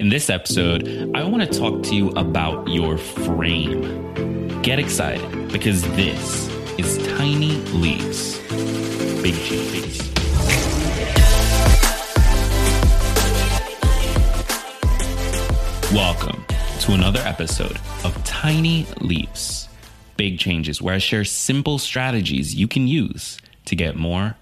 In this episode, I want to talk to you about your frame. Get excited because this is Tiny Leaps, Big Changes. Welcome to another episode of Tiny Leaps, Big Changes, where I share simple strategies you can use to get more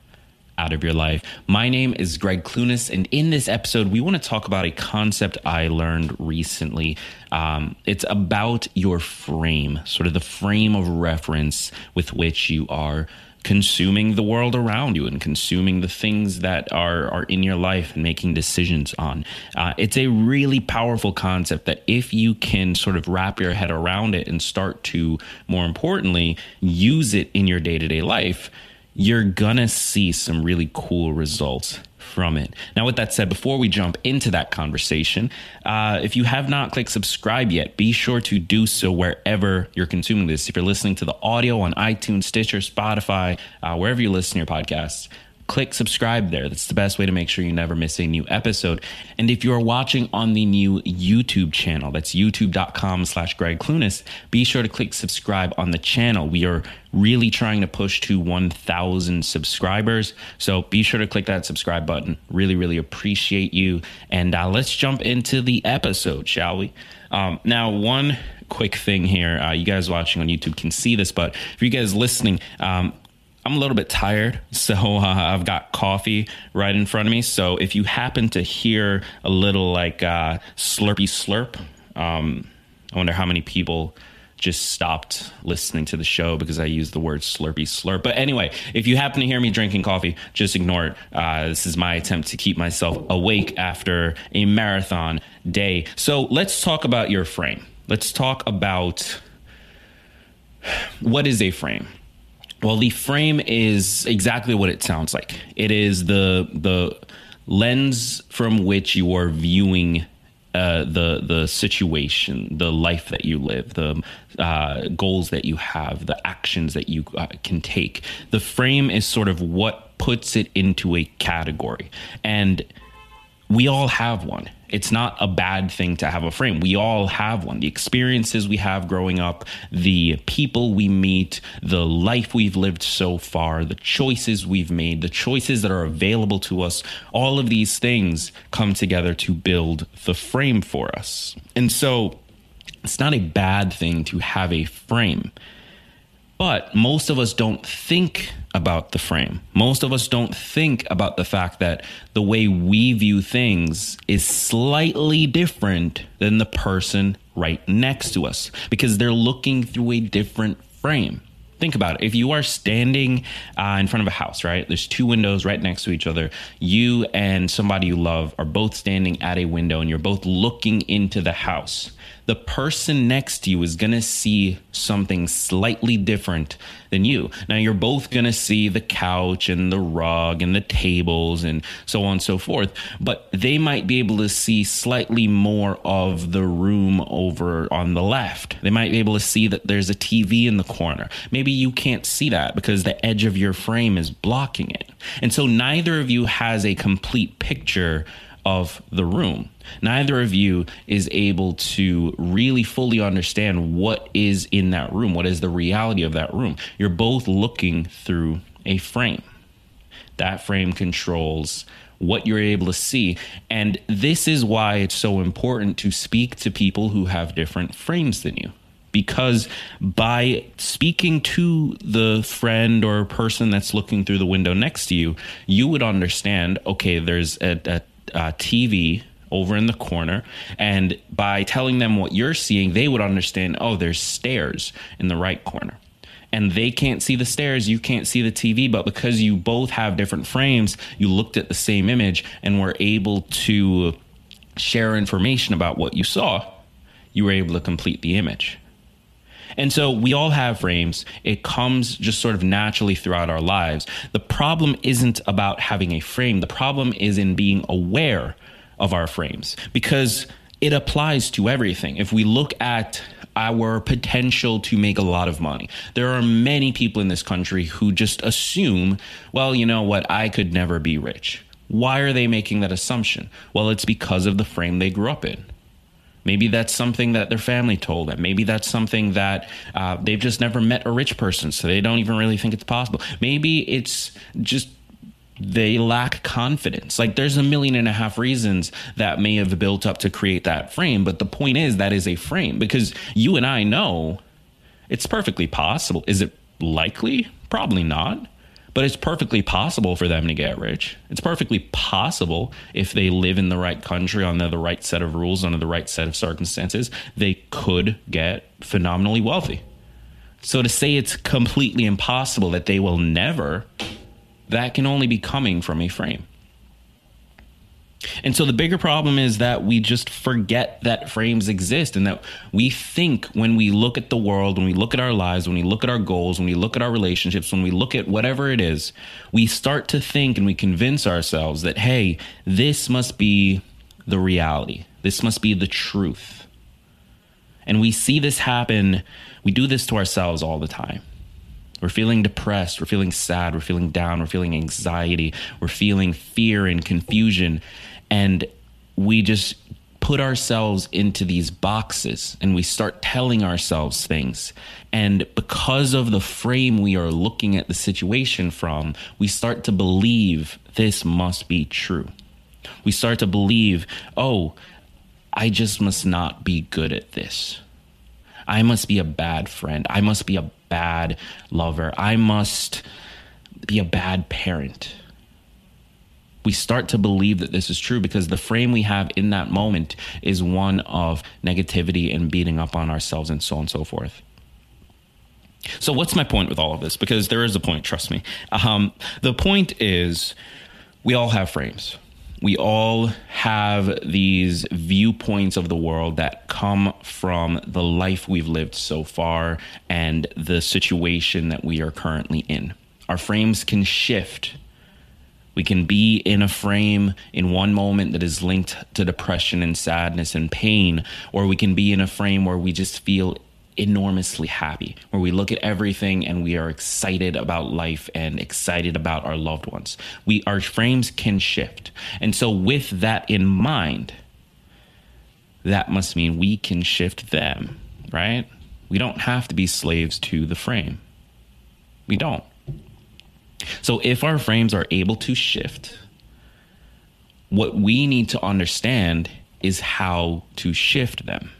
out of your life. My name is Gregg Clunis, and in this episode, we want to talk about a concept I learned recently. Um, it's about your frame, sort of the frame of reference with which you are consuming the world around you and consuming the things that are are in your life and making decisions on. Uh, it's a really powerful concept that if you can sort of wrap your head around it and start to, more importantly, use it in your day to day life, you're gonna see some really cool results from it. Now, with that said, before we jump into that conversation, uh, if you have not clicked subscribe yet, be sure to do so wherever you're consuming this. If you're listening to the audio on iTunes, Stitcher, Spotify, uh, wherever you listen to your podcasts, click subscribe there. That's the best way to make sure you never miss a new episode. And if you're watching on the new YouTube channel, that's youtube.com slash Gregg Clunis, be sure to click subscribe on the channel. We are really trying to push to 1,000 subscribers. So be sure to click that subscribe button. Really, really appreciate you. And uh, let's jump into the episode, shall we? Um, now, one quick thing here. Uh, you guys watching on YouTube can see this, but for you guys listening, um, I'm a little bit tired, so uh, I've got coffee right in front of me. So if you happen to hear a little like uh, slurpy slurp, um, I wonder how many people just stopped listening to the show because I used the word slurpy slurp. But anyway, if you happen to hear me drinking coffee, just ignore it. Uh, this is my attempt to keep myself awake after a marathon day. So let's talk about your frame. Let's talk about what is a frame. Well, the frame is exactly what it sounds like. It is the the lens from which you are viewing uh, the the situation, the life that you live, the uh, goals that you have, the actions that you uh, can take. The frame is sort of what puts it into a category, and we all have one. It's not a bad thing to have a frame. We all have one. The experiences we have growing up, the people we meet, the life we've lived so far, the choices we've made, the choices that are available to us, all of these things come together to build the frame for us. And so it's not a bad thing to have a frame. But most of us don't think about the frame. Most of us don't think about the fact that the way we view things is slightly different than the person right next to us because they're looking through a different frame. Think about it. If you are standing uh, in front of a house, right? There's two windows right next to each other. You and somebody you love are both standing at a window and you're both looking into the house the person next to you is going to see something slightly different than you. Now, you're both going to see the couch and the rug and the tables and so on and so forth, but they might be able to see slightly more of the room over on the left. They might be able to see that there's a TV in the corner. Maybe you can't see that because the edge of your frame is blocking it. And so neither of you has a complete picture of the room. Neither of you is able to really fully understand what is in that room, what is the reality of that room. You're both looking through a frame. That frame controls what you're able to see. And this is why it's so important to speak to people who have different frames than you. Because by speaking to the friend or person that's looking through the window next to you, you would understand okay, there's a, a, Uh, a TV over in the corner. And by telling them what you're seeing, they would understand oh, there's stairs in the right corner and they can't see the stairs, you can't see the TV, but because you both have different frames, you looked at the same image and were able to share information about what you saw. You were able to complete the image. And so we all have frames. It comes just sort of naturally throughout our lives. The problem isn't about having a frame, the problem is in being aware of our frames because it applies to everything. If we look at our potential to make a lot of money. There are many people in this country who just assume, well, you know what, I could never be rich. Why are they making that assumption? Well, it's because of the frame they grew up in. Maybe that's something that their family told them. Maybe that's something that uh, they've just never met a rich person, so they don't even really think it's possible. Maybe it's just they lack confidence. Like there's a million and a half reasons that may have built up to create that frame, but the point is that is a frame because you and I know it's perfectly possible. Is it likely? Probably not. But it's perfectly possible for them to get rich. It's perfectly possible if they live in the right country under the right set of rules, under the right set of circumstances, they could get phenomenally wealthy. So to say it's completely impossible that they will never that can only be coming from a frame. And so the bigger problem is that we just forget that frames exist and that we think when we look at the world, when we look at our lives, when we look at our goals, when we look at our relationships, when we look at whatever it is, we start to think and we convince ourselves that, hey, this must be the reality. This must be the truth. And we see this happen. We do this to ourselves all the time. We're feeling depressed. We're feeling sad. We're feeling down. We're feeling anxiety. We're feeling fear and confusion. And we just put ourselves into these boxes and we start telling ourselves things. And because of the frame we are looking at the situation from, we start to believe this must be true. We start to believe, oh, I just must not be good at this. I must be a bad friend. I must be a bad lover. I must be a bad parent. We start to believe that this is true because the frame we have in that moment is one of negativity and beating up on ourselves and so on and so forth. So, what's my point with all of this? Because there is a point, trust me. Um, the point is, we all have frames we all have these viewpoints of the world that come from the life we've lived so far and the situation that we are currently in. Our frames can shift. We can be in a frame in one moment that is linked to depression and sadness and pain, or we can be in a frame where we just feel enormously happy, where we look at everything and we are excited about life and excited about our loved ones. We our frames can shift. And so with that in mind, that must mean we can shift them, right? We don't have to be slaves to the frame. We don't. So if our frames are able to shift, what we need to understand is how to shift them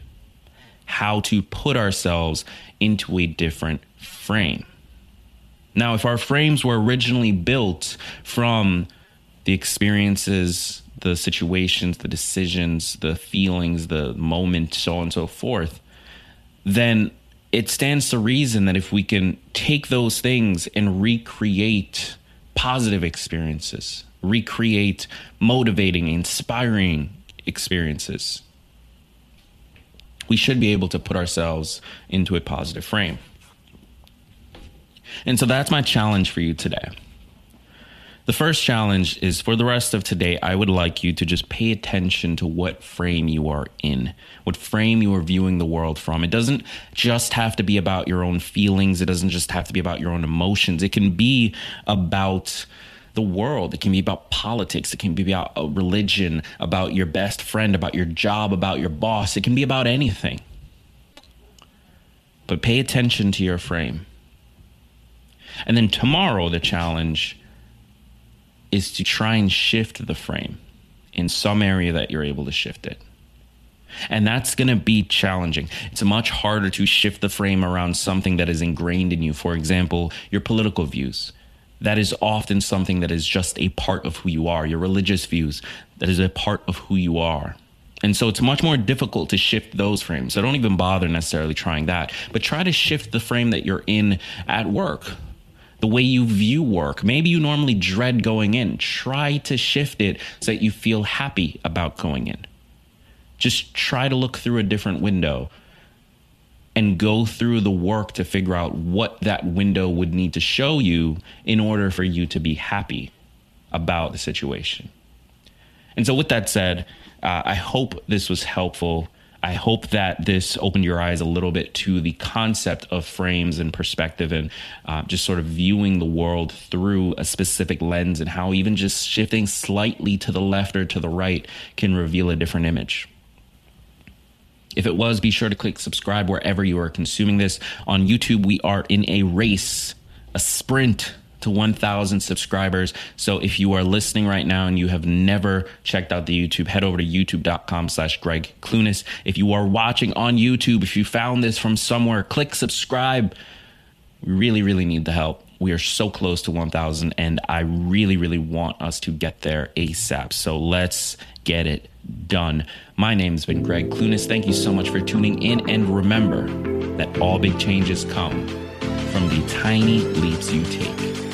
how to put ourselves into a different frame. Now, if our frames were originally built from the experiences, the situations, the decisions, the feelings, the moment, so on and so forth, then it stands to reason that if we can take those things and recreate positive experiences, recreate motivating, inspiring experiences, we should be able to put ourselves into a positive frame. And so that's my challenge for you today. The first challenge is for the rest of today, I would like you to just pay attention to what frame you are in, what frame you are viewing the world from. It doesn't just have to be about your own feelings, it doesn't just have to be about your own emotions. It can be about the world. It can be about politics. It can be about a religion, about your best friend, about your job, about your boss. It can be about anything. But pay attention to your frame. And then tomorrow, the challenge is to try and shift the frame in some area that you're able to shift it. And that's going to be challenging. It's much harder to shift the frame around something that is ingrained in you. For example, your political views. That is often something that is just a part of who you are. Your religious views, that is a part of who you are. And so it's much more difficult to shift those frames. So don't even bother necessarily trying that, but try to shift the frame that you're in at work, the way you view work. Maybe you normally dread going in. Try to shift it so that you feel happy about going in. Just try to look through a different window and go through the work to figure out what that window would need to show you in order for you to be happy about the situation. And so, with that said, uh, I hope this was helpful. I hope that this opened your eyes a little bit to the concept of frames and perspective and uh, just sort of viewing the world through a specific lens and how even just shifting slightly to the left or to the right can reveal a different image. If it was, be sure to click subscribe wherever you are consuming this. On YouTube, we are in a race, a sprint to 1,000 subscribers. So if you are listening right now and you have never checked out the YouTube, head over to youtube.com slash Gregg Clunis. If you are watching on YouTube, if you found this from somewhere, click subscribe. We really, really need the help. We are so close to 1,000, and I really, really want us to get there ASAP. So let's get it done. My name has been Gregg Clunis. Thank you so much for tuning in. And remember that all big changes come from the tiny leaps you take